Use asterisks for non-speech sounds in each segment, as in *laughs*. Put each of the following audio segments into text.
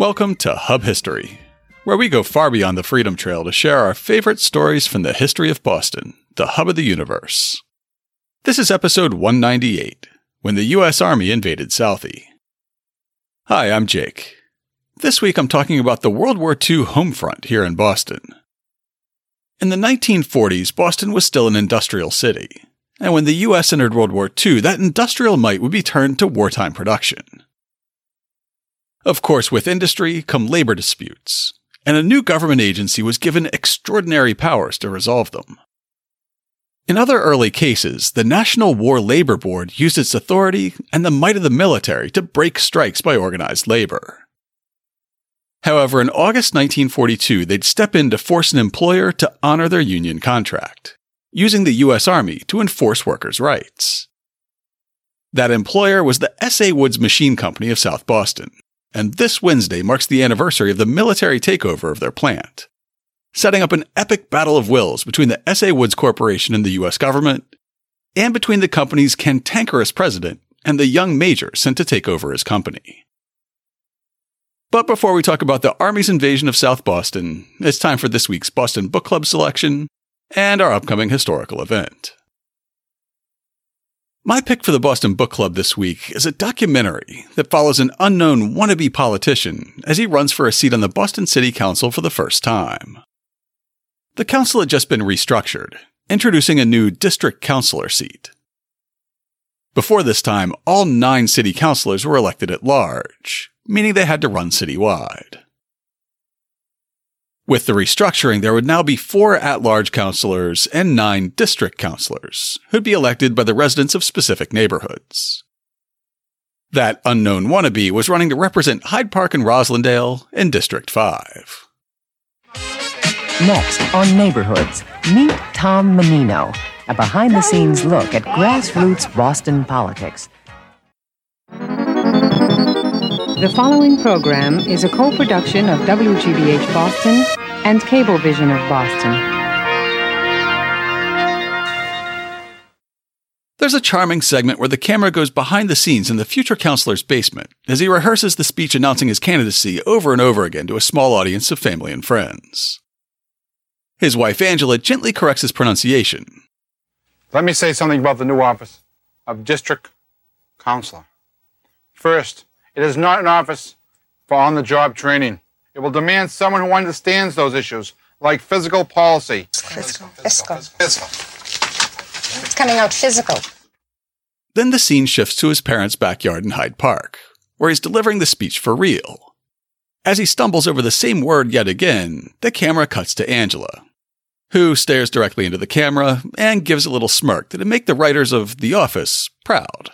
Welcome to Hub History, where we go far beyond the Freedom Trail to share our favorite stories from the history of Boston, the hub of the universe. This is episode 198 When the U.S. Army Invaded Southie. Hi, I'm Jake. This week I'm talking about the World War II home front here in Boston. In the 1940s, Boston was still an industrial city, and when the U.S. entered World War II, that industrial might would be turned to wartime production. Of course, with industry come labor disputes, and a new government agency was given extraordinary powers to resolve them. In other early cases, the National War Labor Board used its authority and the might of the military to break strikes by organized labor. However, in August 1942, they'd step in to force an employer to honor their union contract, using the U.S. Army to enforce workers' rights. That employer was the S.A. Woods Machine Company of South Boston, and this Wednesday marks the anniversary of the military takeover of their plant, setting up an epic battle of wills between the S.A. Woods Corporation and the U.S. government, and between the company's cantankerous president and the young major sent to take over his company. But before we talk about the Army's invasion of South Boston, it's time for this week's Boston Book Club selection and our upcoming historical event. My pick for the Boston Book Club this week is a documentary that follows an unknown wannabe politician as he runs for a seat on the Boston City Council for the first time. The council had just been restructured, introducing a new district councilor seat. Before this time, all nine city councilors were elected at large, meaning they had to run citywide. With the restructuring, there would now be four at large councilors and nine district councilors, who'd be elected by the residents of specific neighborhoods. That unknown wannabe was running to represent Hyde Park and Roslindale in District 5. Next on Neighborhoods, meet Tom Menino, a behind the scenes look at grassroots Boston politics. The following program is a co production of WGBH Boston and Cablevision of Boston. There's a charming segment where the camera goes behind the scenes in the future counselor's basement as he rehearses the speech announcing his candidacy over and over again to a small audience of family and friends. His wife Angela gently corrects his pronunciation. Let me say something about the new office of district counselor. First, it is not an office for on the job training. It will demand someone who understands those issues, like physical policy. Physical. Physical. Physical. It's coming out physical. Then the scene shifts to his parents' backyard in Hyde Park, where he's delivering the speech for real. As he stumbles over the same word yet again, the camera cuts to Angela, who stares directly into the camera and gives a little smirk that'd make the writers of The Office proud.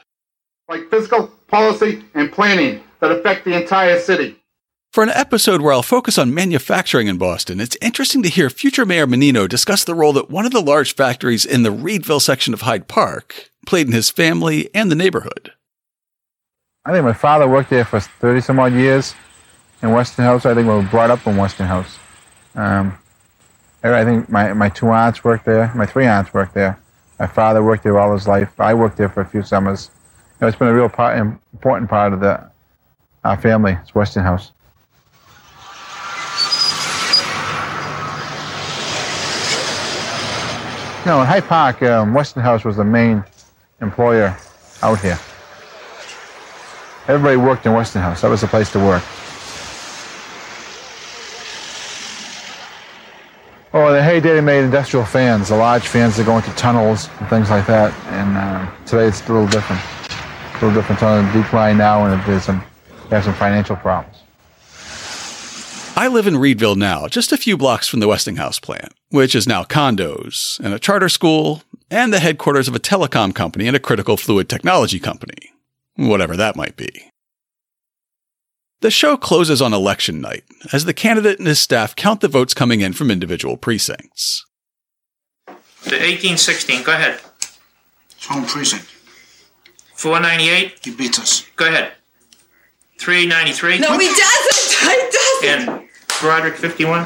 Like physical policy and planning that affect the entire city. For an episode where I'll focus on manufacturing in Boston, it's interesting to hear future Mayor Menino discuss the role that one of the large factories in the Readville section of Hyde Park played in his family and the neighborhood. I think my father worked there for 30 some odd years in Westinghouse. I think we were brought up in Westinghouse. Um, I think my, my two aunts worked there. My three aunts worked there. My father worked there all his life. I worked there for a few summers. You know, it's been a real part, important part of the, our family. It's Westinghouse. Know, in Hyde Park, um, Westinghouse was the main employer out here. Everybody worked in Westinghouse. That was the place to work. Oh, the heyday they made industrial fans, the large fans that go into tunnels and things like that. And uh, today it's a little different. a little different. It's on decline now, and there's some, they have some financial problems. I live in Readville now, just a few blocks from the Westinghouse plant, which is now condos and a charter school and the headquarters of a telecom company and a critical fluid technology company, whatever that might be. The show closes on election night as the candidate and his staff count the votes coming in from individual precincts. The 1816, go ahead. Home precinct. 498, He beats us. go ahead. 393. No, he doesn't. *laughs* He doesn't. And Roderick, 51?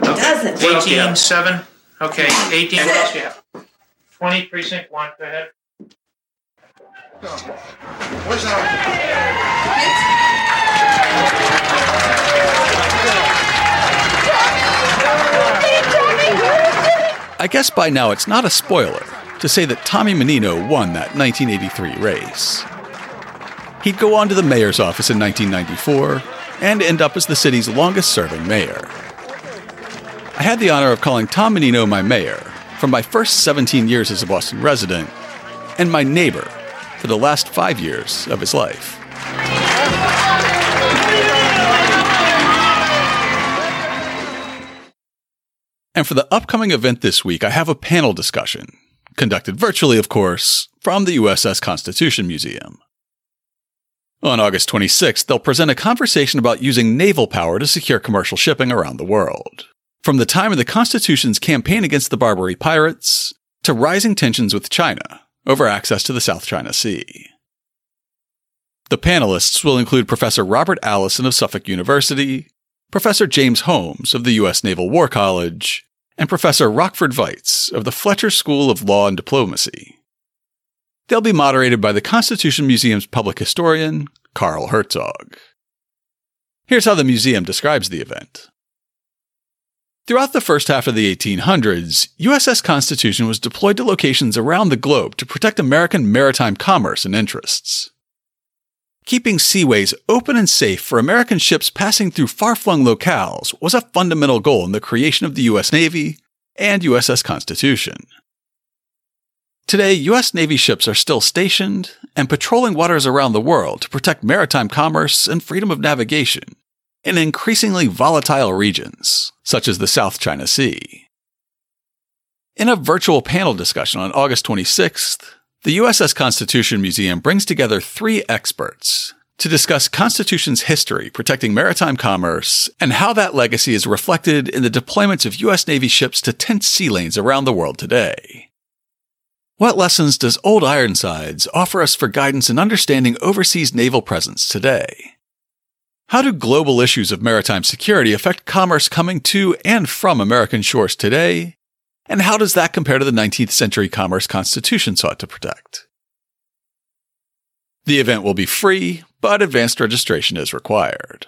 Doesn't. What 18, 7? Okay, 18, what else you have? 20, precinct 1, go ahead. Where's that? I guess by now it's not a spoiler to say that Tommy Menino won that 1983 race. He'd go on to the mayor's office in 1994 and end up as the city's longest serving mayor. I had the honor of calling Tom Menino my mayor for my first 17 years as a Boston resident and my neighbor for the last five years of his life. And for the upcoming event this week, I have a panel discussion, conducted virtually, of course, from the USS Constitution Museum. On August 26th, they'll present a conversation about using naval power to secure commercial shipping around the world. From the time of the Constitution's campaign against the Barbary pirates to rising tensions with China over access to the South China Sea. The panelists will include Professor Robert Allison of Suffolk University, Professor James Holmes of the U.S. Naval War College, and Professor Rockford Weitz of the Fletcher School of Law and Diplomacy. They'll be moderated by the Constitution Museum's public historian, Carl Herzog. Here's how the museum describes the event. Throughout the first half of the 1800s, USS Constitution was deployed to locations around the globe to protect American maritime commerce and interests. Keeping seaways open and safe for American ships passing through far flung locales was a fundamental goal in the creation of the U.S. Navy and USS Constitution. Today, U.S. Navy ships are still stationed and patrolling waters around the world to protect maritime commerce and freedom of navigation in increasingly volatile regions, such as the South China Sea. In a virtual panel discussion on August 26th, the USS Constitution Museum brings together three experts to discuss Constitution's history protecting maritime commerce and how that legacy is reflected in the deployments of U.S. Navy ships to tense sea lanes around the world today. What lessons does Old Ironsides offer us for guidance in understanding overseas naval presence today? How do global issues of maritime security affect commerce coming to and from American shores today? And how does that compare to the 19th century commerce constitution sought to protect? The event will be free, but advanced registration is required.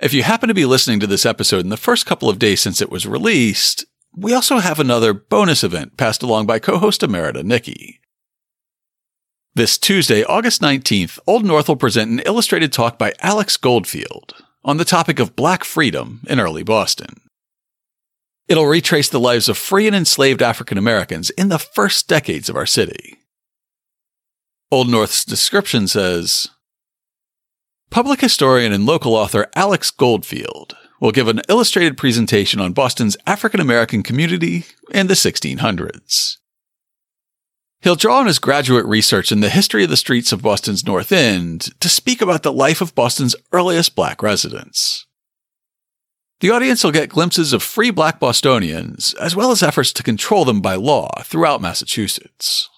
If you happen to be listening to this episode in the first couple of days since it was released, we also have another bonus event passed along by co-host Emerita Nikki. This Tuesday, August 19th, Old North will present an illustrated talk by Alex Goldfeld on the topic of black freedom in early Boston. It'll retrace the lives of free and enslaved African Americans in the first decades of our city. Old North's description says Public historian and local author Alex Goldfeld will give an illustrated presentation on Boston's African American community in the 1600s. He'll draw on his graduate research in the history of the streets of Boston's North End to speak about the life of Boston's earliest black residents. The audience will get glimpses of free black Bostonians, as well as efforts to control them by law throughout Massachusetts.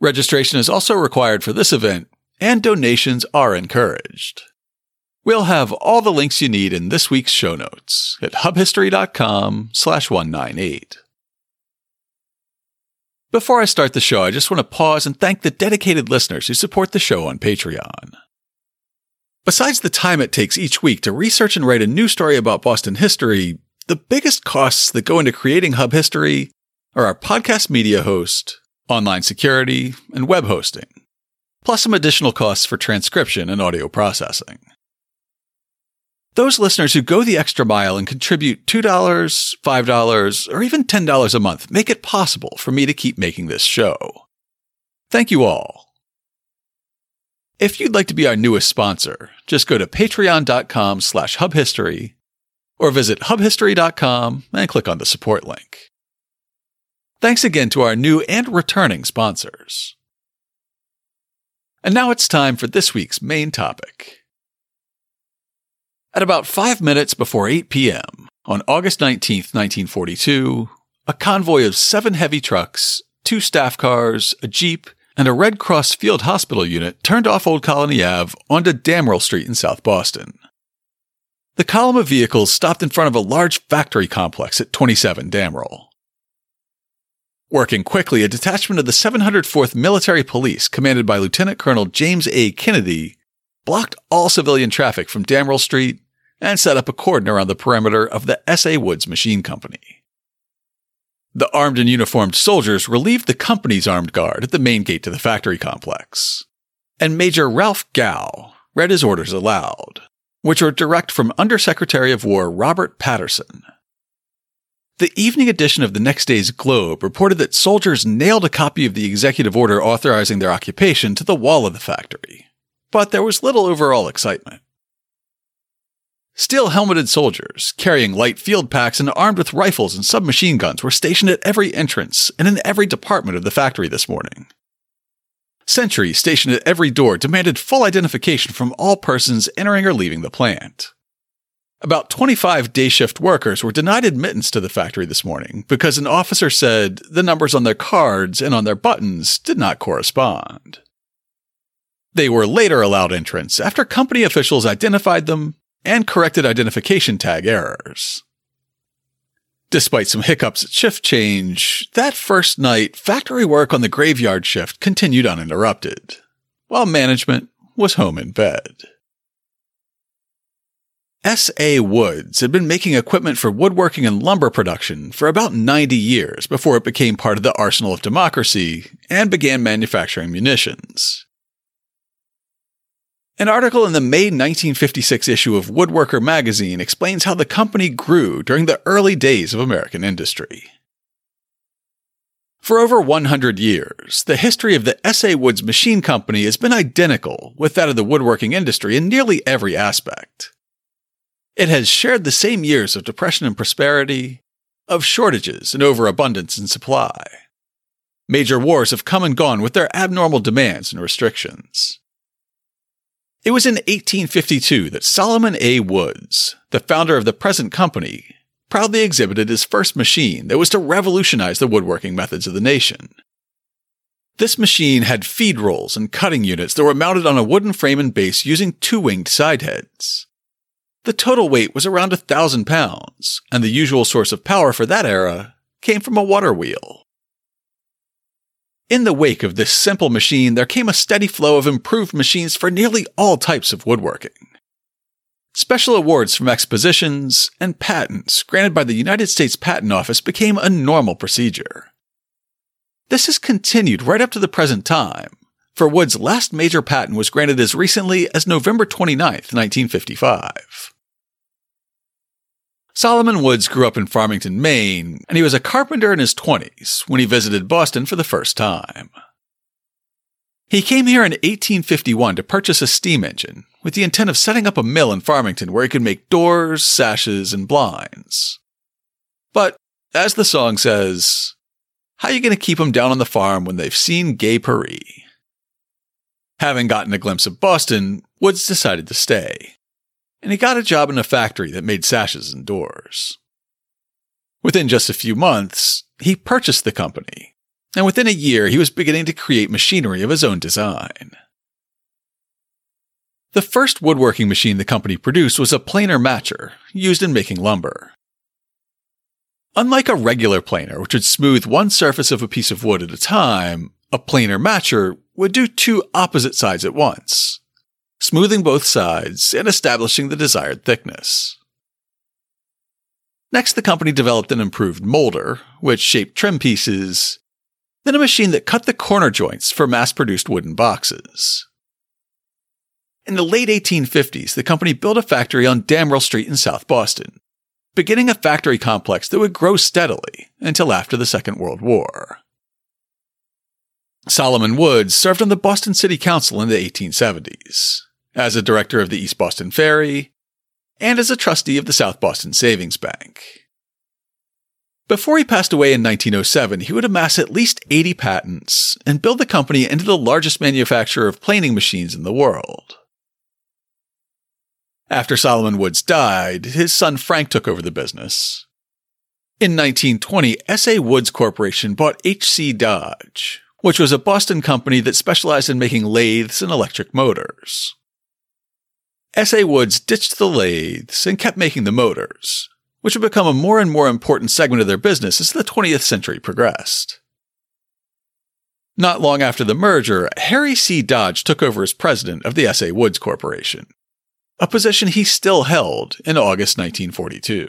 Registration is also required for this event, and donations are encouraged. We'll have all the links you need in this week's show notes at hubhistory.com slash 198. Before I start the show, I just want to pause and thank the dedicated listeners who support the show on Patreon. Besides the time it takes each week to research and write a new story about Boston history, the biggest costs that go into creating Hub History are our podcast media host, online security, and web hosting, plus some additional costs for transcription and audio processing. Those listeners who go the extra mile and contribute $2, $5, or even $10 a month make it possible for me to keep making this show. Thank you all. If you'd like to be our newest sponsor, just go to patreon.com slash hubhistory or visit hubhistory.com and click on the support link. Thanks again to our new and returning sponsors. And now it's time for this week's main topic. At about five minutes before 8 p.m. on August 19, 1942, a convoy of seven heavy trucks, two staff cars, a Jeep, and a Red Cross Field Hospital unit turned off Old Colony Ave onto Damrell Street in South Boston. The column of vehicles stopped in front of a large factory complex at 27 Damrell. Working quickly, a detachment of the 704th Military Police, commanded by Lieutenant Colonel James A. Kennedy, blocked all civilian traffic from Damrell Street and set up a cordon around the perimeter of the S.A. Woods Machine Company. The armed and uniformed soldiers relieved the company's armed guard at the main gate to the factory complex, and Major Ralph Gow read his orders aloud, which were direct from Undersecretary of War Robert Patterson. The evening edition of the next day's Globe reported that soldiers nailed a copy of the executive order authorizing their occupation to the wall of the factory, but there was little overall excitement. Steel helmeted soldiers, carrying light field packs and armed with rifles and submachine guns, were stationed at every entrance and in every department of the factory this morning. Sentries stationed at every door demanded full identification from all persons entering or leaving the plant. About 25 day shift workers were denied admittance to the factory this morning because an officer said the numbers on their cards and on their buttons did not correspond. They were later allowed entrance after company officials identified them and corrected identification tag errors. Despite some hiccups at shift change, that first night, factory work on the graveyard shift continued uninterrupted, while management was home in bed. S.A. Woods had been making equipment for woodworking and lumber production for about 90 years before it became part of the arsenal of democracy and began manufacturing munitions. An article in the May 1956 issue of Woodworker magazine explains how the company grew during the early days of American industry. For over 100 years, the history of the S.A. Woods Machine Company has been identical with that of the woodworking industry in nearly every aspect. It has shared the same years of depression and prosperity, of shortages and overabundance in supply. Major wars have come and gone with their abnormal demands and restrictions. It was in 1852 that Solomon A. Woods, the founder of the present company, proudly exhibited his first machine that was to revolutionize the woodworking methods of the nation. This machine had feed rolls and cutting units that were mounted on a wooden frame and base using two winged side heads. The total weight was around a thousand pounds, and the usual source of power for that era came from a water wheel. In the wake of this simple machine, there came a steady flow of improved machines for nearly all types of woodworking. Special awards from expositions and patents granted by the United States Patent Office became a normal procedure. This has continued right up to the present time, for Wood's last major patent was granted as recently as November 29, 1955. Solomon Woods grew up in Farmington, Maine, and he was a carpenter in his 20s when he visited Boston for the first time. He came here in 1851 to purchase a steam engine with the intent of setting up a mill in Farmington where he could make doors, sashes, and blinds. But, as the song says, how are you going to keep them down on the farm when they've seen Gay Paris? Having gotten a glimpse of Boston, Woods decided to stay, and he got a job in a factory that made sashes and doors. Within just a few months, he purchased the company, and within a year he was beginning to create machinery of his own design. The first woodworking machine the company produced was a planer matcher, used in making lumber. Unlike a regular planer, which would smooth one surface of a piece of wood at a time, a planer matcher would do two opposite sides at once, smoothing both sides and establishing the desired thickness. Next, the company developed an improved molder, which shaped trim pieces, then a machine that cut the corner joints for mass produced wooden boxes. In the late 1850s, the company built a factory on Damrell Street in South Boston, beginning a factory complex that would grow steadily until after the Second World War. Solomon Woods served on the Boston City Council in the 1870s, as a director of the East Boston Ferry, and as a trustee of the South Boston Savings Bank. Before he passed away in 1907, he would amass at least 80 patents and build the company into the largest manufacturer of planing machines in the world. After Solomon Woods died, his son Frank took over the business. In 1920, S.A. Woods Corporation bought H.C. Dodge, which was a Boston company that specialized in making lathes and electric motors. S.A. Woods ditched the lathes and kept making the motors, which would become a more and more important segment of their business as the 20th century progressed. Not long after the merger, Harry C. Dodge took over as president of the S.A. Woods Corporation, a position he still held in August 1942.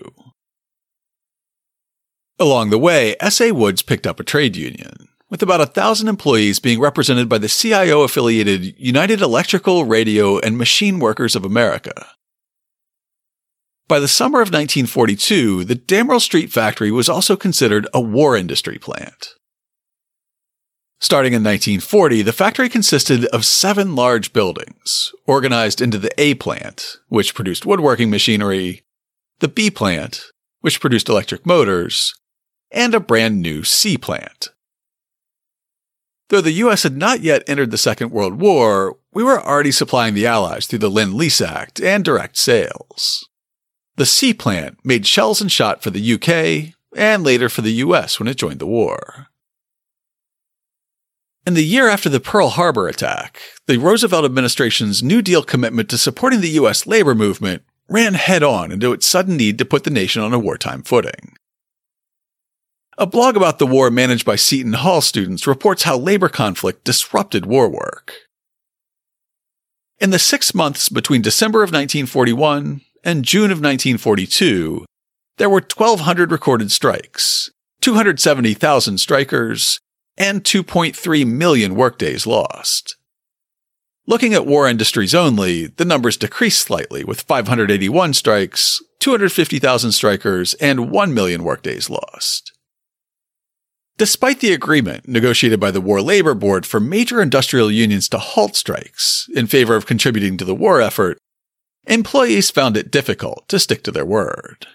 Along the way, S.A. Woods picked up a trade union, with about a thousand employees being represented by the CIO affiliated United Electrical, Radio, and Machine Workers of America. By the summer of 1942, the Damrell Street factory was also considered a war industry plant. Starting in 1940, the factory consisted of seven large buildings, organized into the A plant, which produced woodworking machinery, the B plant, which produced electric motors, and a brand new C plant. Though the US had not yet entered the Second World War, we were already supplying the Allies through the Lend Lease Act and direct sales. The C plant made shells and shot for the UK and later for the US when it joined the war. In the year after the Pearl Harbor attack, the Roosevelt administration's New Deal commitment to supporting the U.S. labor movement ran head on into its sudden need to put the nation on a wartime footing. A blog about the war managed by Seton Hall students reports how labor conflict disrupted war work. In the six months between December of 1941 and June of 1942, there were 1,200 recorded strikes, 270,000 strikers, and 2.3 million workdays lost. Looking at war industries only, the numbers decreased slightly with 581 strikes, 250,000 strikers, and 1 million workdays lost. Despite the agreement negotiated by the War Labor Board for major industrial unions to halt strikes in favor of contributing to the war effort, employees found it difficult to stick to their word.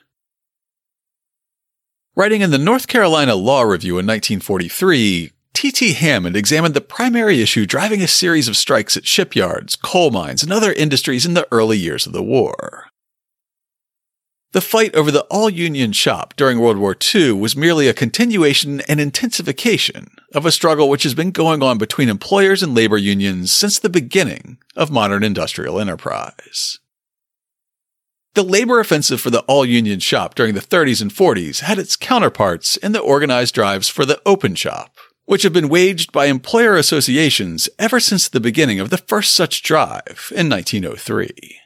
Writing in the North Carolina Law Review in 1943, T.T. Hammond examined the primary issue driving a series of strikes at shipyards, coal mines, and other industries in the early years of the war. The fight over the all union shop during World War II was merely a continuation and intensification of a struggle which has been going on between employers and labor unions since the beginning of modern industrial enterprise. The labor offensive for the all union shop during the 30s and 40s had its counterparts in the organized drives for the open shop, which have been waged by employer associations ever since the beginning of the first such drive in 1903.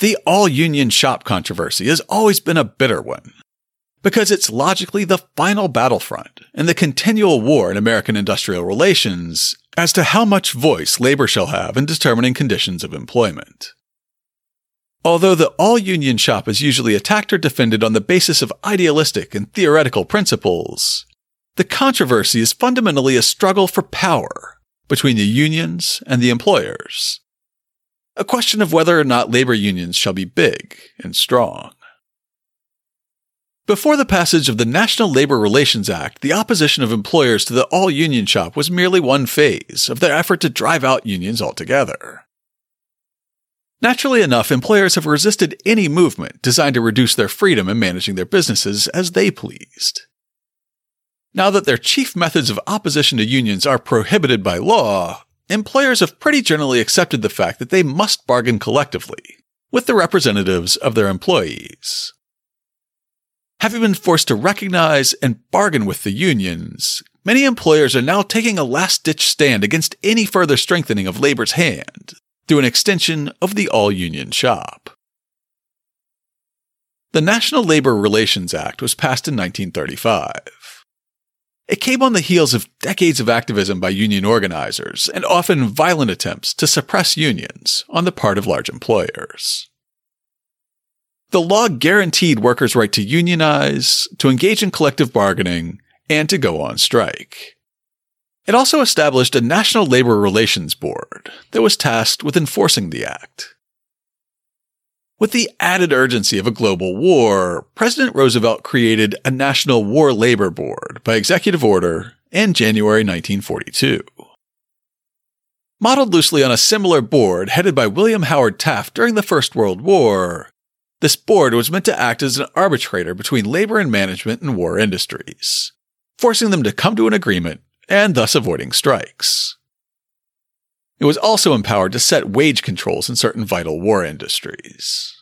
The all union shop controversy has always been a bitter one because it's logically the final battlefront in the continual war in American industrial relations as to how much voice labor shall have in determining conditions of employment. Although the all union shop is usually attacked or defended on the basis of idealistic and theoretical principles, the controversy is fundamentally a struggle for power between the unions and the employers a question of whether or not labor unions shall be big and strong. Before the passage of the National Labor Relations Act, the opposition of employers to the all union shop was merely one phase of their effort to drive out unions altogether. Naturally enough, employers have resisted any movement designed to reduce their freedom in managing their businesses as they pleased. Now that their chief methods of opposition to unions are prohibited by law, employers have pretty generally accepted the fact that they must bargain collectively with the representatives of their employees. Having been forced to recognize and bargain with the unions, many employers are now taking a last ditch stand against any further strengthening of labor's hand through an extension of the all union shop. The National Labor Relations Act was passed in 1935. It came on the heels of decades of activism by union organizers and often violent attempts to suppress unions on the part of large employers. The law guaranteed workers' right to unionize, to engage in collective bargaining, and to go on strike. It also established a National Labor Relations Board that was tasked with enforcing the act. With the added urgency of a global war, President Roosevelt created a National War Labor Board by executive order in January 1942. Modeled loosely on a similar board headed by William Howard Taft during the First World War, this board was meant to act as an arbitrator between labor and management in war industries, forcing them to come to an agreement and thus avoiding strikes. It was also empowered to set wage controls in certain vital war industries.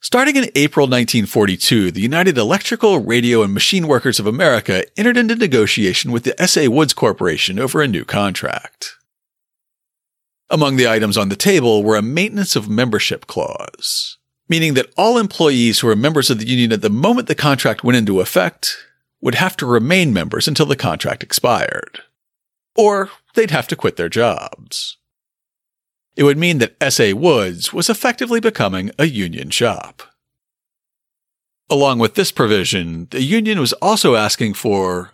Starting in April 1942, the United Electrical, Radio, and Machine Workers of America entered into negotiation with the S.A. Woods Corporation over a new contract. Among the items on the table were a maintenance of membership clause, meaning that all employees who were members of the union at the moment the contract went into effect would have to remain members until the contract expired. Or they'd have to quit their jobs. It would mean that S.A. Woods was effectively becoming a union shop. Along with this provision, the union was also asking for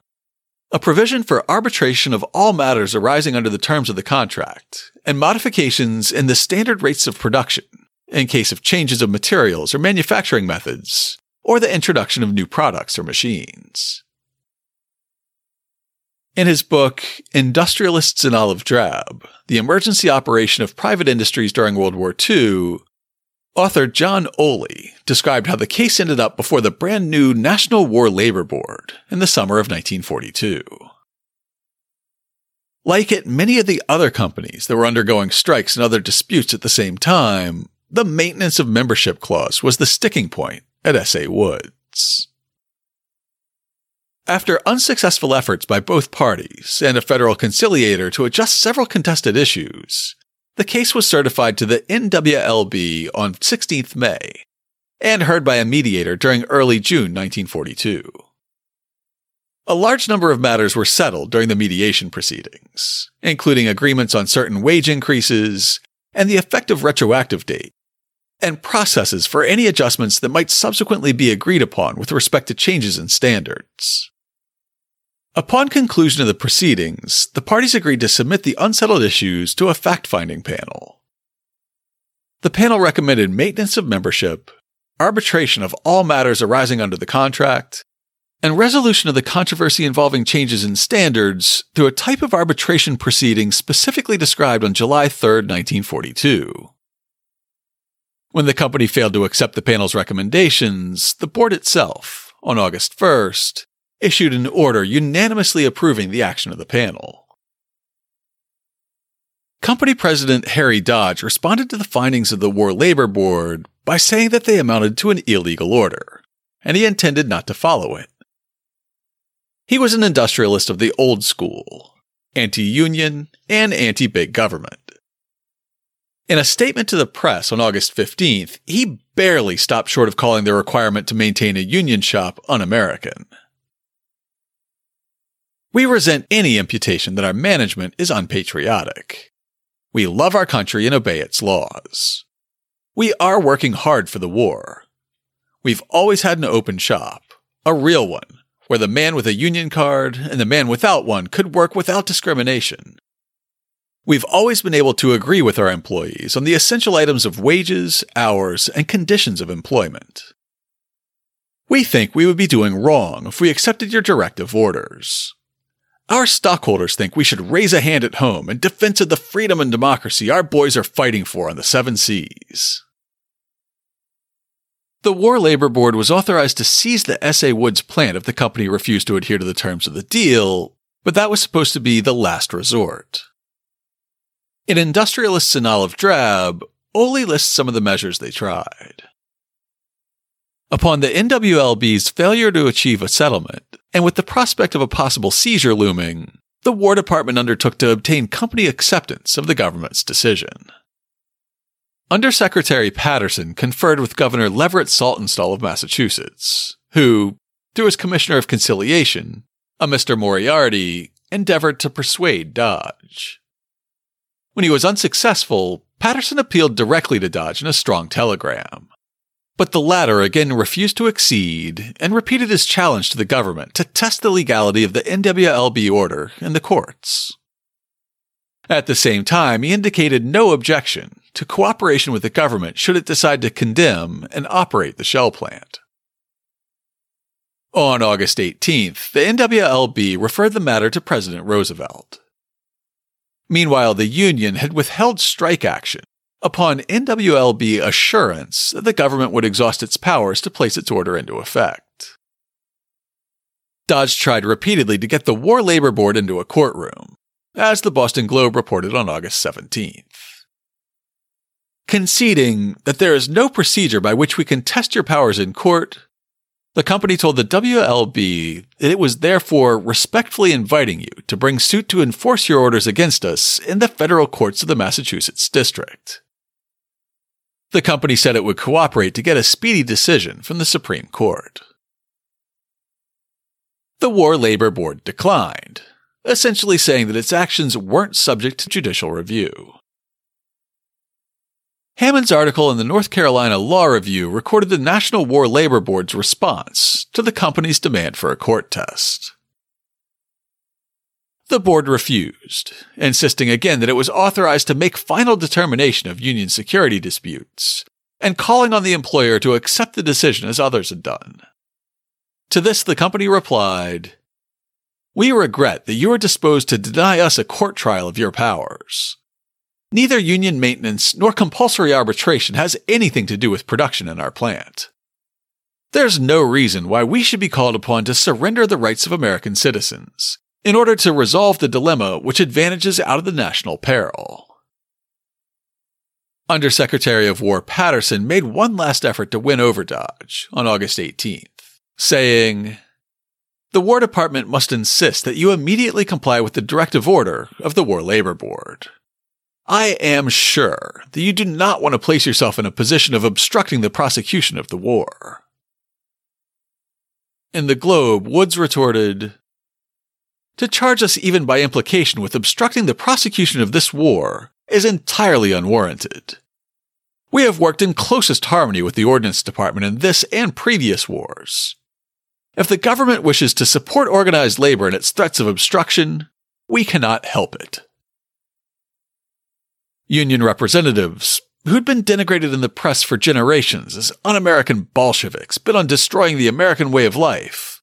a provision for arbitration of all matters arising under the terms of the contract and modifications in the standard rates of production in case of changes of materials or manufacturing methods or the introduction of new products or machines. In his book, Industrialists in Olive Drab The Emergency Operation of Private Industries During World War II, author John Ohly described how the case ended up before the brand new National War Labor Board in the summer of 1942. Like at many of the other companies that were undergoing strikes and other disputes at the same time, the maintenance of membership clause was the sticking point at S.A. Woods. After unsuccessful efforts by both parties and a federal conciliator to adjust several contested issues, the case was certified to the NWLB on 16th May and heard by a mediator during early June 1942. A large number of matters were settled during the mediation proceedings, including agreements on certain wage increases and the effective retroactive date, and processes for any adjustments that might subsequently be agreed upon with respect to changes in standards. Upon conclusion of the proceedings, the parties agreed to submit the unsettled issues to a fact finding panel. The panel recommended maintenance of membership, arbitration of all matters arising under the contract, and resolution of the controversy involving changes in standards through a type of arbitration proceeding specifically described on July 3, 1942. When the company failed to accept the panel's recommendations, the board itself, on August 1st, issued an order unanimously approving the action of the panel. Company President Harry Dodge responded to the findings of the War Labor Board by saying that they amounted to an illegal order, and he intended not to follow it. He was an industrialist of the old school, anti union and anti big government. In a statement to the press on August 15th, he barely stopped short of calling the requirement to maintain a union shop un American. We resent any imputation that our management is unpatriotic. We love our country and obey its laws. We are working hard for the war. We've always had an open shop, a real one, where the man with a union card and the man without one could work without discrimination. We've always been able to agree with our employees on the essential items of wages, hours, and conditions of employment. We think we would be doing wrong if we accepted your directive orders. Our stockholders think we should raise a hand at home in defense of the freedom and democracy our boys are fighting for on the seven seas. The War Labor Board was authorized to seize the S.A. Woods plant if the company refused to adhere to the terms of the deal, but that was supposed to be the last resort. In Industrialists in Olive Drab, Ohly lists some of the measures they tried. Upon the NWLB's failure to achieve a settlement, and with the prospect of a possible seizure looming, the War Department undertook to obtain company acceptance of the government's decision. Undersecretary Patterson conferred with Governor Leverett Saltonstall of Massachusetts, who, through his Commissioner of Conciliation, a Mr. Moriarty, endeavored to persuade Dodge. When he was unsuccessful, Patterson appealed directly to Dodge in a strong telegram. But the latter again refused to accede and repeated his challenge to the government to test the legality of the NWLB order in the courts. At the same time, he indicated no objection to cooperation with the government should it decide to condemn and operate the shell plant. On August 18th, the NWLB referred the matter to President Roosevelt. Meanwhile, the Union had withheld strike action upon NWLB assurance that the government would exhaust its powers to place its order into effect. Dodge tried repeatedly to get the War Labor Board into a courtroom, as the Boston Globe reported on August 17th. Conceding that there is no procedure by which we can test your powers in court, The company told the WLB that it was therefore respectfully inviting you to bring suit to enforce your orders against us in the federal courts of the Massachusetts district. The company said it would cooperate to get a speedy decision from the Supreme Court. The War Labor Board declined, essentially saying that its actions weren't subject to judicial review. Hammond's article in the North Carolina Law Review recorded the National War Labor Board's response to the company's demand for a court test. The board refused, insisting again that it was authorized to make final determination of union security disputes, and calling on the employer to accept the decision as others had done. To this, the company replied, We regret that you are disposed to deny us a court trial of your powers. Neither union maintenance nor compulsory arbitration has anything to do with production in our plant. There's no reason why we should be called upon to surrender the rights of American citizens in order to resolve the dilemma which advantages out of the national peril. Undersecretary of War Patterson made one last effort to win over Dodge on August 18th saying, The War Department must insist that you immediately comply with the directive order of the War Labor Board. I am sure that you do not want to place yourself in a position of obstructing the prosecution of the war. In the Globe, Woods retorted, To charge us even by implication with obstructing the prosecution of this war is entirely unwarranted. We have worked in closest harmony with the Ordnance Department in this and previous wars. If the government wishes to support organized labor in its threats of obstruction, we cannot help it. Union representatives, who'd been denigrated in the press for generations as un American Bolsheviks bent on destroying the American way of life,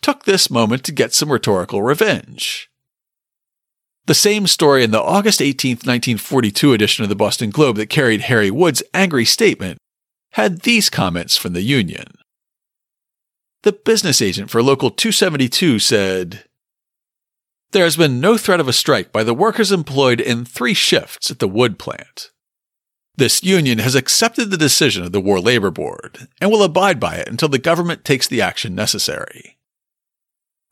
took this moment to get some rhetorical revenge. The same story in the August 18, 1942 edition of the Boston Globe that carried Harry Wood's angry statement had these comments from the Union. The business agent for Local 272 said, There has been no threat of a strike by the workers employed in three shifts at the wood plant. This union has accepted the decision of the War Labor Board and will abide by it until the government takes the action necessary.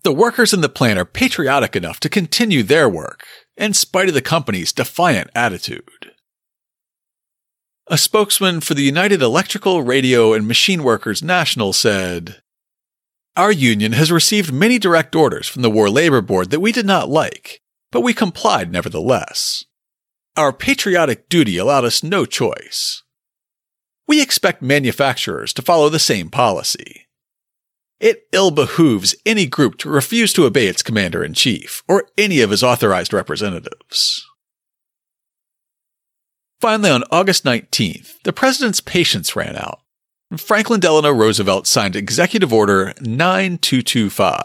The workers in the plant are patriotic enough to continue their work, in spite of the company's defiant attitude. A spokesman for the United Electrical, Radio, and Machine Workers National said, our union has received many direct orders from the War Labor Board that we did not like, but we complied nevertheless. Our patriotic duty allowed us no choice. We expect manufacturers to follow the same policy. It ill behooves any group to refuse to obey its commander in chief or any of his authorized representatives. Finally, on August 19th, the president's patience ran out Franklin Delano Roosevelt signed Executive Order 9225.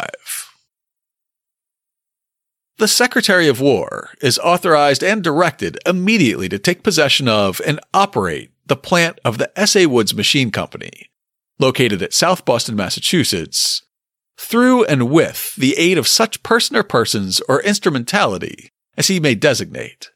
The Secretary of War is authorized and directed immediately to take possession of and operate the plant of the S.A. Woods Machine Company, located at South Boston, Massachusetts, through and with the aid of such person or persons or instrumentality as he may designate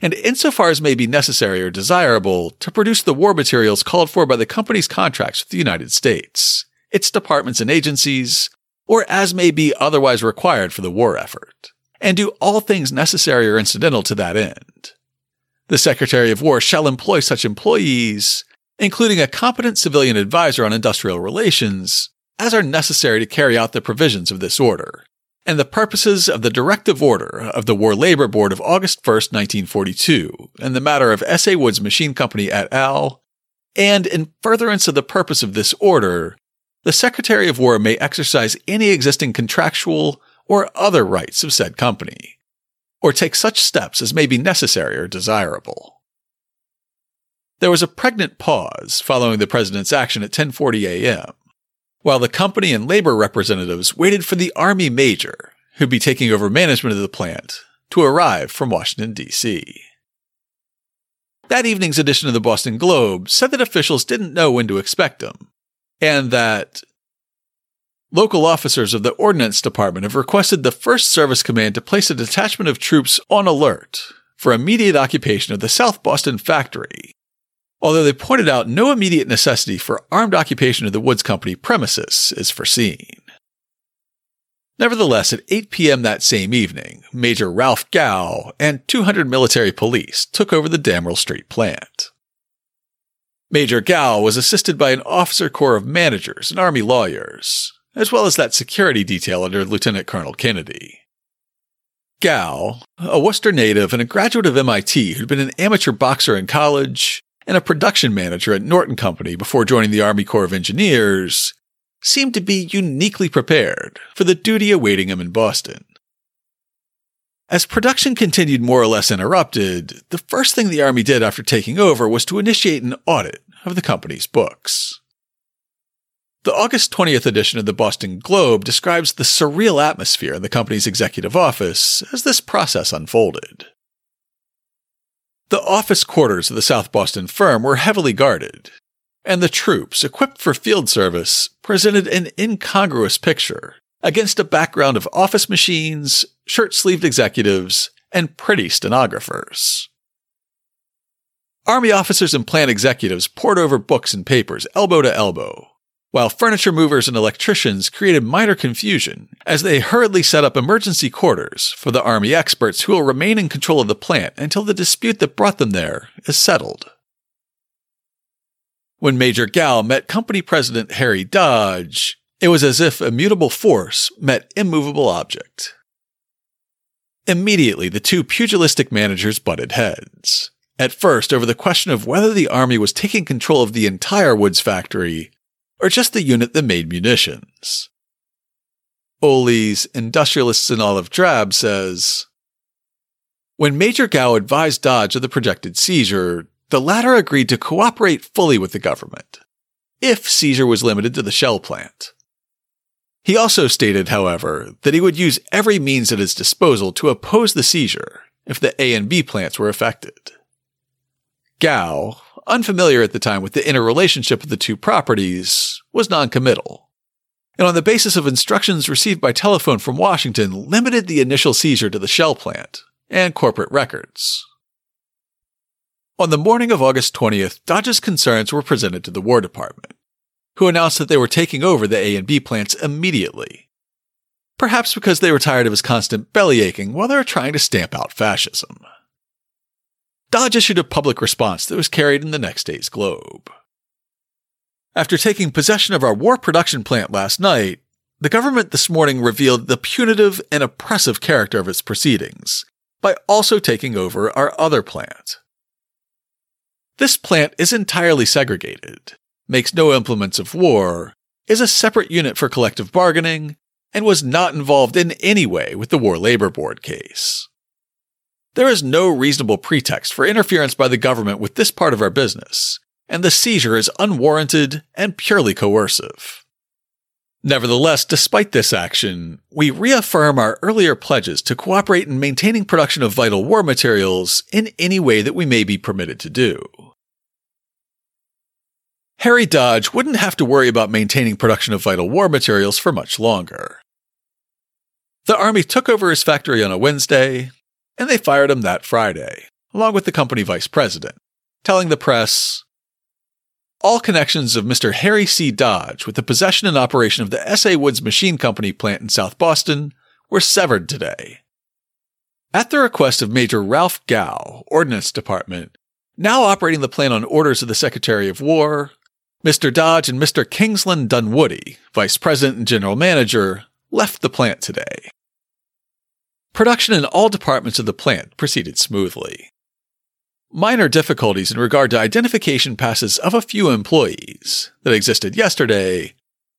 and insofar as may be necessary or desirable, to produce the war materials called for by the company's contracts with the United States, its departments and agencies, or as may be otherwise required for the war effort, and do all things necessary or incidental to that end. The Secretary of War shall employ such employees, including a competent civilian advisor on industrial relations, as are necessary to carry out the provisions of this order, and the purposes of the Directive Order of the War Labor Board of August 1, 1942, in the matter of S.A. Woods Machine Company et al., and in furtherance of the purpose of this order, the Secretary of War may exercise any existing contractual or other rights of said company, or take such steps as may be necessary or desirable. There was a pregnant pause following the President's action at 10:40 a.m while the company and labor representatives waited for the Army Major, who'd be taking over management of the plant, to arrive from Washington, D.C. That evening's edition of the Boston Globe said that officials didn't know when to expect him, and that local officers of the Ordnance Department have requested the 1st Service Command to place a detachment of troops on alert for immediate occupation of the South Boston factory although they pointed out no immediate necessity for armed occupation of the Woods Company premises is foreseen. Nevertheless, at 8 p.m. that same evening, Major Ralph Gow and 200 military police took over the Damrell Street plant. Major Gow was assisted by an officer corps of managers and Army lawyers, as well as that security detail under Lieutenant Colonel Kennedy. Gow, a Worcester native and a graduate of MIT who'd been an amateur boxer in college and a production manager at Norton Company before joining the Army Corps of Engineers, seemed to be uniquely prepared for the duty awaiting him in Boston. As production continued more or less interrupted, the first thing the Army did after taking over was to initiate an audit of the company's books. The August 20th edition of the Boston Globe describes the surreal atmosphere in the company's executive office as this process unfolded. The office quarters of the South Boston firm were heavily guarded, and the troops, equipped for field service, presented an incongruous picture against a background of office machines, shirt sleeved executives, and pretty stenographers. Army officers and plant executives pored over books and papers elbow to elbow, while furniture movers and electricians created minor confusion as they hurriedly set up emergency quarters for the Army experts who will remain in control of the plant until the dispute that brought them there is settled. When Major Gow met company president Harry Dodge, it was as if immutable force met immovable object. Immediately, the two pugilistic managers butted heads. At first, over the question of whether the Army was taking control of the entire Woods factory or just the unit that made munitions. Ohly's Industrialists in Olive Drab says When Major Gow advised Dodge of the projected seizure, the latter agreed to cooperate fully with the government, if seizure was limited to the shell plant. He also stated, however, that he would use every means at his disposal to oppose the seizure if the A and B plants were affected. Gow, unfamiliar at the time with the interrelationship of the two properties, was noncommittal, and on the basis of instructions received by telephone from Washington, limited the initial seizure to the shell plant and corporate records. On the morning of August 20th, Dodge's concerns were presented to the War Department who announced that they were taking over the A and B plants immediately. Perhaps because they were tired of his constant belly aching while they were trying to stamp out fascism. Dodge issued a public response that was carried in the next day's Globe. After taking possession of our war production plant last night, the government this morning revealed the punitive and oppressive character of its proceedings by also taking over our other plant. This plant is entirely segregated, makes no implements of war, is a separate unit for collective bargaining, and was not involved in any way with the War Labor Board case. There is no reasonable pretext for interference by the government with this part of our business, and the seizure is unwarranted and purely coercive. Nevertheless, despite this action, we reaffirm our earlier pledges to cooperate in maintaining production of vital war materials in any way that we may be permitted to do. Harry Dodge wouldn't have to worry about maintaining production of vital war materials for much longer. The Army took over his factory on a Wednesday, and they fired him that Friday, along with the company vice president, telling the press All connections of Mr. Harry C. Dodge with the possession and operation of the S.A. Woods Machine Company plant in South Boston were severed today. At the request of Major Ralph Gow, Ordnance Department, now operating the plant on orders of the Secretary of War, Mr. Dodge and Mr. Kingsland Dunwoody, Vice President and General Manager, left the plant today. Production in all departments of the plant proceeded smoothly. Minor difficulties in regard to identification passes of a few employees that existed yesterday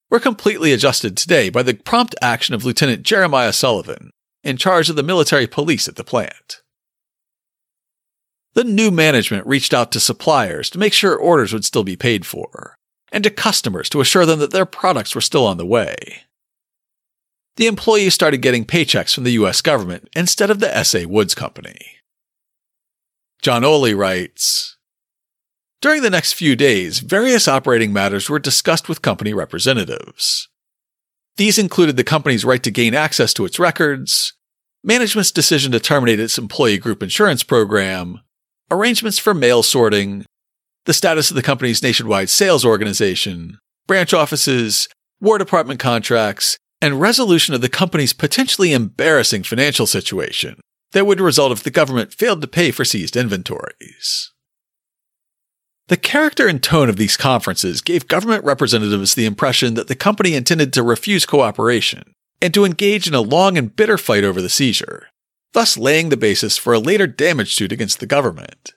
were completely adjusted today by the prompt action of Lieutenant Jeremiah Sullivan, in charge of the military police at the plant. The new management reached out to suppliers to make sure orders would still be paid for, and to customers to assure them that their products were still on the way. The employees started getting paychecks from the US government instead of the S.A. Woods Company. John Ohly writes During the next few days, various operating matters were discussed with company representatives. These included the company's right to gain access to its records, management's decision to terminate its employee group insurance program, arrangements for mail sorting, the status of the company's nationwide sales organization, branch offices, War Department contracts, and resolution of the company's potentially embarrassing financial situation that would result if the government failed to pay for seized inventories. The character and tone of these conferences gave government representatives the impression that the company intended to refuse cooperation and to engage in a long and bitter fight over the seizure, thus laying the basis for a later damage suit against the government.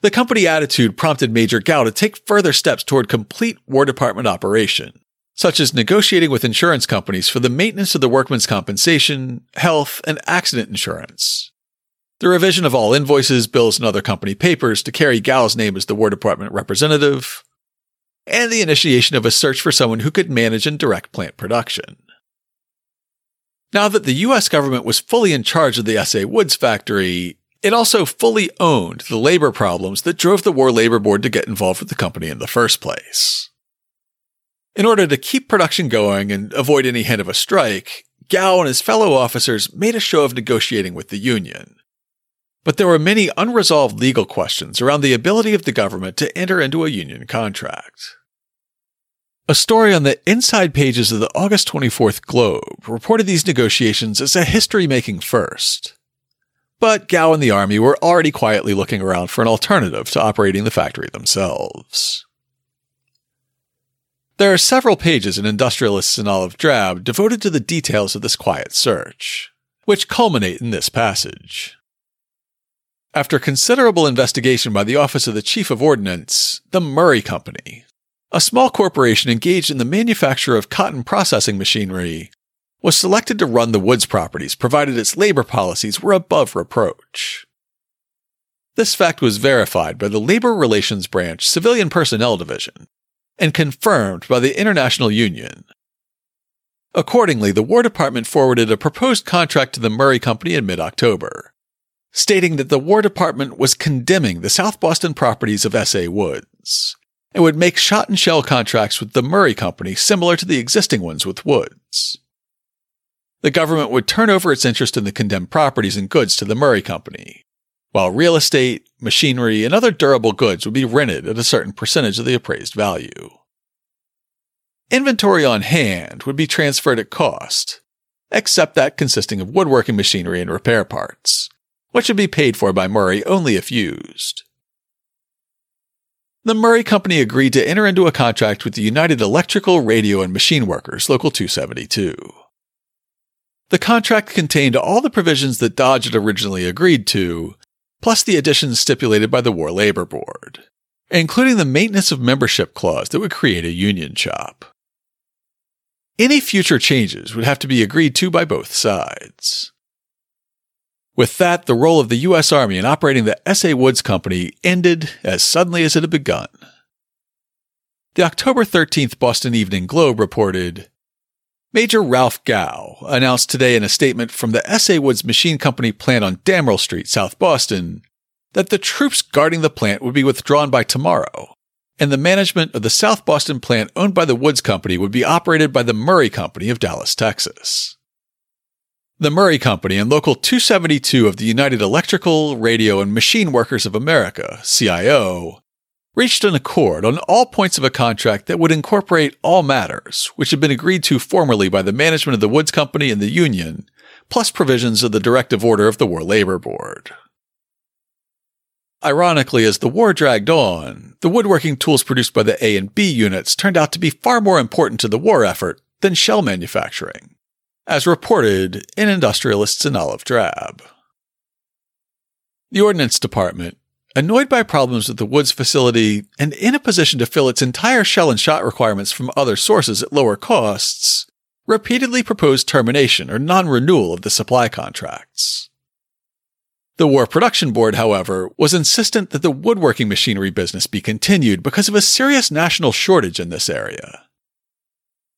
The company attitude prompted Major Gow to take further steps toward complete War Department operation, such as negotiating with insurance companies for the maintenance of the workmen's compensation, health, and accident insurance. The revision of all invoices, bills, and other company papers to carry Gow's name as the War Department representative, and the initiation of a search for someone who could manage and direct plant production. Now that the US government was fully in charge of the S.A. Woods factory, it also fully owned the labor problems that drove the War Labor Board to get involved with the company in the first place. In order to keep production going and avoid any hint of a strike, Gow and his fellow officers made a show of negotiating with the union. But there were many unresolved legal questions around the ability of the government to enter into a union contract. A story on the inside pages of the August 24th Globe reported these negotiations as a history making first. But Gow and the Army were already quietly looking around for an alternative to operating the factory themselves. There are several pages in Industrialists in Olive Drab devoted to the details of this quiet search, which culminate in this passage. After considerable investigation by the Office of the Chief of Ordnance, the Murray Company, a small corporation engaged in the manufacture of cotton processing machinery, was selected to run the Woods properties provided its labor policies were above reproach. This fact was verified by the Labor Relations Branch Civilian Personnel Division, and confirmed by the International Union. Accordingly, the War Department forwarded a proposed contract to the Murray Company in mid October, stating that the War Department was condemning the South Boston properties of S.A. Woods and would make shot and shell contracts with the Murray Company similar to the existing ones with Woods. The government would turn over its interest in the condemned properties and goods to the Murray Company, while real estate, machinery, and other durable goods would be rented at a certain percentage of the appraised value. Inventory on hand would be transferred at cost, except that consisting of woodworking machinery and repair parts, which would be paid for by Murray only if used. The Murray Company agreed to enter into a contract with the United Electrical, Radio, and Machine Workers, Local 272. The contract contained all the provisions that Dodge had originally agreed to, plus the additions stipulated by the War Labor Board, including the maintenance of membership clause that would create a union shop. Any future changes would have to be agreed to by both sides. With that, the role of the U.S. Army in operating the S.A. Woods Company ended as suddenly as it had begun. The October 13th Boston Evening Globe reported Major Ralph Gow announced today in a statement from the S.A. Woods Machine Company plant on Damrell Street, South Boston, that the troops guarding the plant would be withdrawn by tomorrow, and the management of the South Boston plant owned by the Woods Company would be operated by the Murray Company of Dallas, Texas. The Murray Company and Local 272 of the United Electrical, Radio, and Machine Workers of America, CIO, reached an accord on all points of a contract that would incorporate all matters which had been agreed to formerly by the management of the Woods Company and the Union, plus provisions of the directive order of the War Labor Board. Ironically, as the war dragged on, the woodworking tools produced by the A and B units turned out to be far more important to the war effort than shell manufacturing, as reported in Industrialists in Olive Drab. The Ordnance Department, Annoyed by problems with the Woods facility and in a position to fill its entire shell and shot requirements from other sources at lower costs, repeatedly proposed termination or non renewal of the supply contracts. The War Production Board, however, was insistent that the woodworking machinery business be continued because of a serious national shortage in this area.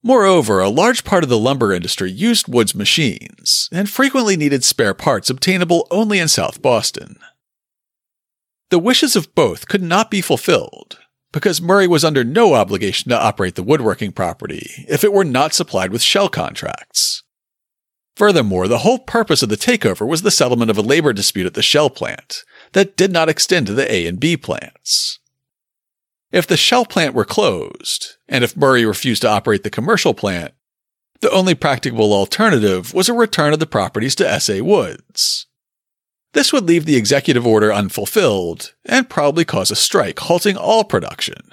Moreover, a large part of the lumber industry used Wood's machines and frequently needed spare parts obtainable only in South Boston. The wishes of both could not be fulfilled because Murray was under no obligation to operate the woodworking property if it were not supplied with shell contracts. Furthermore, the whole purpose of the takeover was the settlement of a labor dispute at the shell plant that did not extend to the A and B plants. If the shell plant were closed, and if Murray refused to operate the commercial plant, the only practicable alternative was a return of the properties to S.A. Woods. This would leave the executive order unfulfilled and probably cause a strike, halting all production.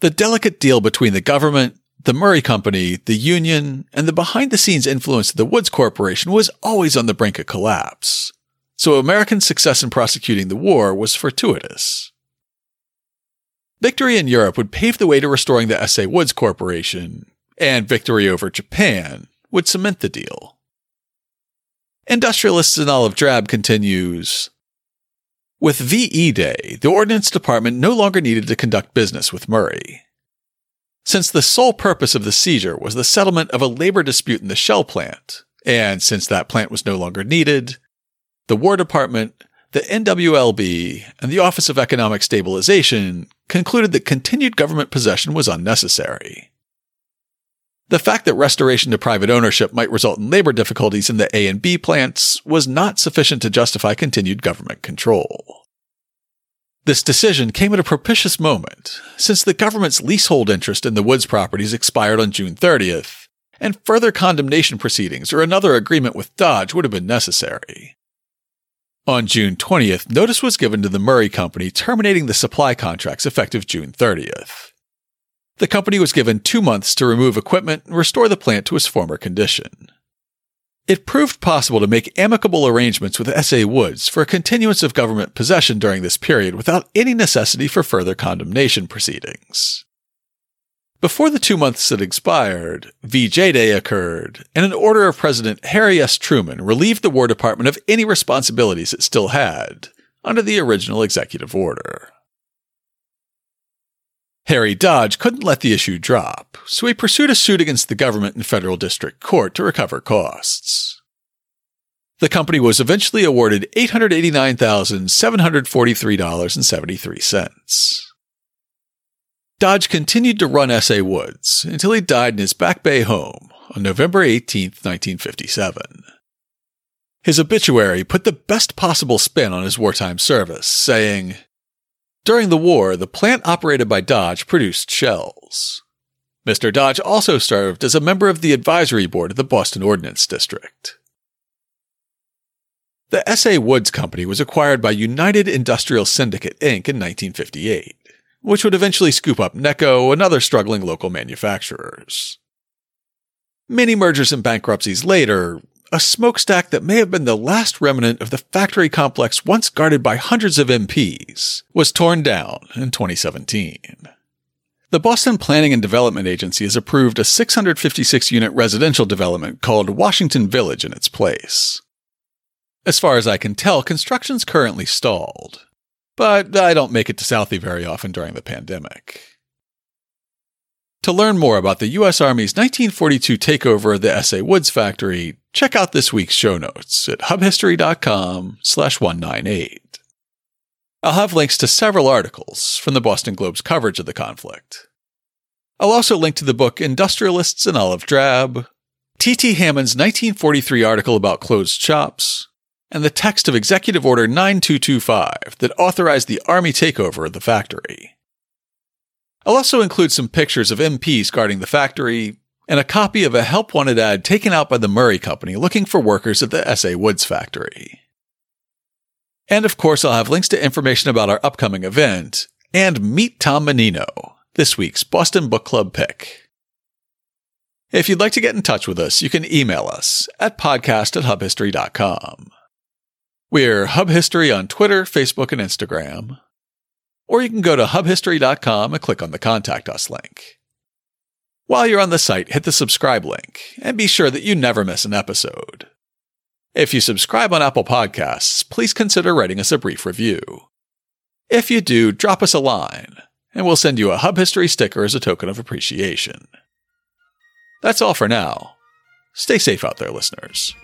The delicate deal between the government, the Murray Company, the union, and the behind the scenes influence of the Woods Corporation was always on the brink of collapse. So American success in prosecuting the war was fortuitous. Victory in Europe would pave the way to restoring the S.A. Woods Corporation, and victory over Japan would cement the deal. Industrialists in Olive Drab continues With VE Day, the Ordnance Department no longer needed to conduct business with Murray. Since the sole purpose of the seizure was the settlement of a labor dispute in the shell plant, and since that plant was no longer needed, the War Department, the NWLB, and the Office of Economic Stabilization concluded that continued government possession was unnecessary. The fact that restoration to private ownership might result in labor difficulties in the A and B plants was not sufficient to justify continued government control. This decision came at a propitious moment, since the government's leasehold interest in the Woods properties expired on June 30th, and further condemnation proceedings or another agreement with Dodge would have been necessary. On June 20th, notice was given to the Murray Company terminating the supply contracts effective June 30th. The company was given two months to remove equipment and restore the plant to its former condition. It proved possible to make amicable arrangements with S.A. Woods for a continuance of government possession during this period without any necessity for further condemnation proceedings. Before the two months had expired, VJ Day occurred, and an order of President Harry S. Truman relieved the War Department of any responsibilities it still had under the original executive order. Harry Dodge couldn't let the issue drop, so he pursued a suit against the government in federal district court to recover costs. The company was eventually awarded $889,743.73. Dodge continued to run S.A. Woods until he died in his Back Bay home on November 18, 1957. His obituary put the best possible spin on his wartime service, saying, during the war, the plant operated by Dodge produced shells. Mr. Dodge also served as a member of the advisory board of the Boston Ordnance District. The S.A. Woods Company was acquired by United Industrial Syndicate, Inc. in 1958, which would eventually scoop up Necco and other struggling local manufacturers. Many mergers and bankruptcies later, a smokestack that may have been the last remnant of the factory complex once guarded by hundreds of MPs, was torn down in 2017. The Boston Planning and Development Agency has approved a 656 unit residential development called Washington Village in its place. As far as I can tell, construction's currently stalled, but I don't make it to Southie very often during the pandemic. To learn more about the U.S. Army's 1942 takeover of the S.A. Woods factory, check out this week's show notes at hubhistory.com slash 198. I'll have links to several articles from the Boston Globe's coverage of the conflict. I'll also link to the book Industrialists in Olive Drab, T.T. Hammond's 1943 article about closed shops, and the text of Executive Order 9225 that authorized the Army takeover of the factory. I'll also include some pictures of MPs guarding the factory and a copy of a help wanted ad taken out by the Murray Company looking for workers at the S.A. Woods factory. And of course, I'll have links to information about our upcoming event and meet Tom Menino, this week's Boston Book Club pick. If you'd like to get in touch with us, you can email us at podcast at hubhistory.com. We're Hub History on Twitter, Facebook, and Instagram or you can go to hubhistory.com and click on the Contact Us link. While you're on the site, hit the subscribe link and be sure that you never miss an episode. If you subscribe on Apple Podcasts, please consider writing us a brief review. If you do, drop us a line, and we'll send you a Hub History sticker as a token of appreciation. That's all for now. Stay safe out there, listeners.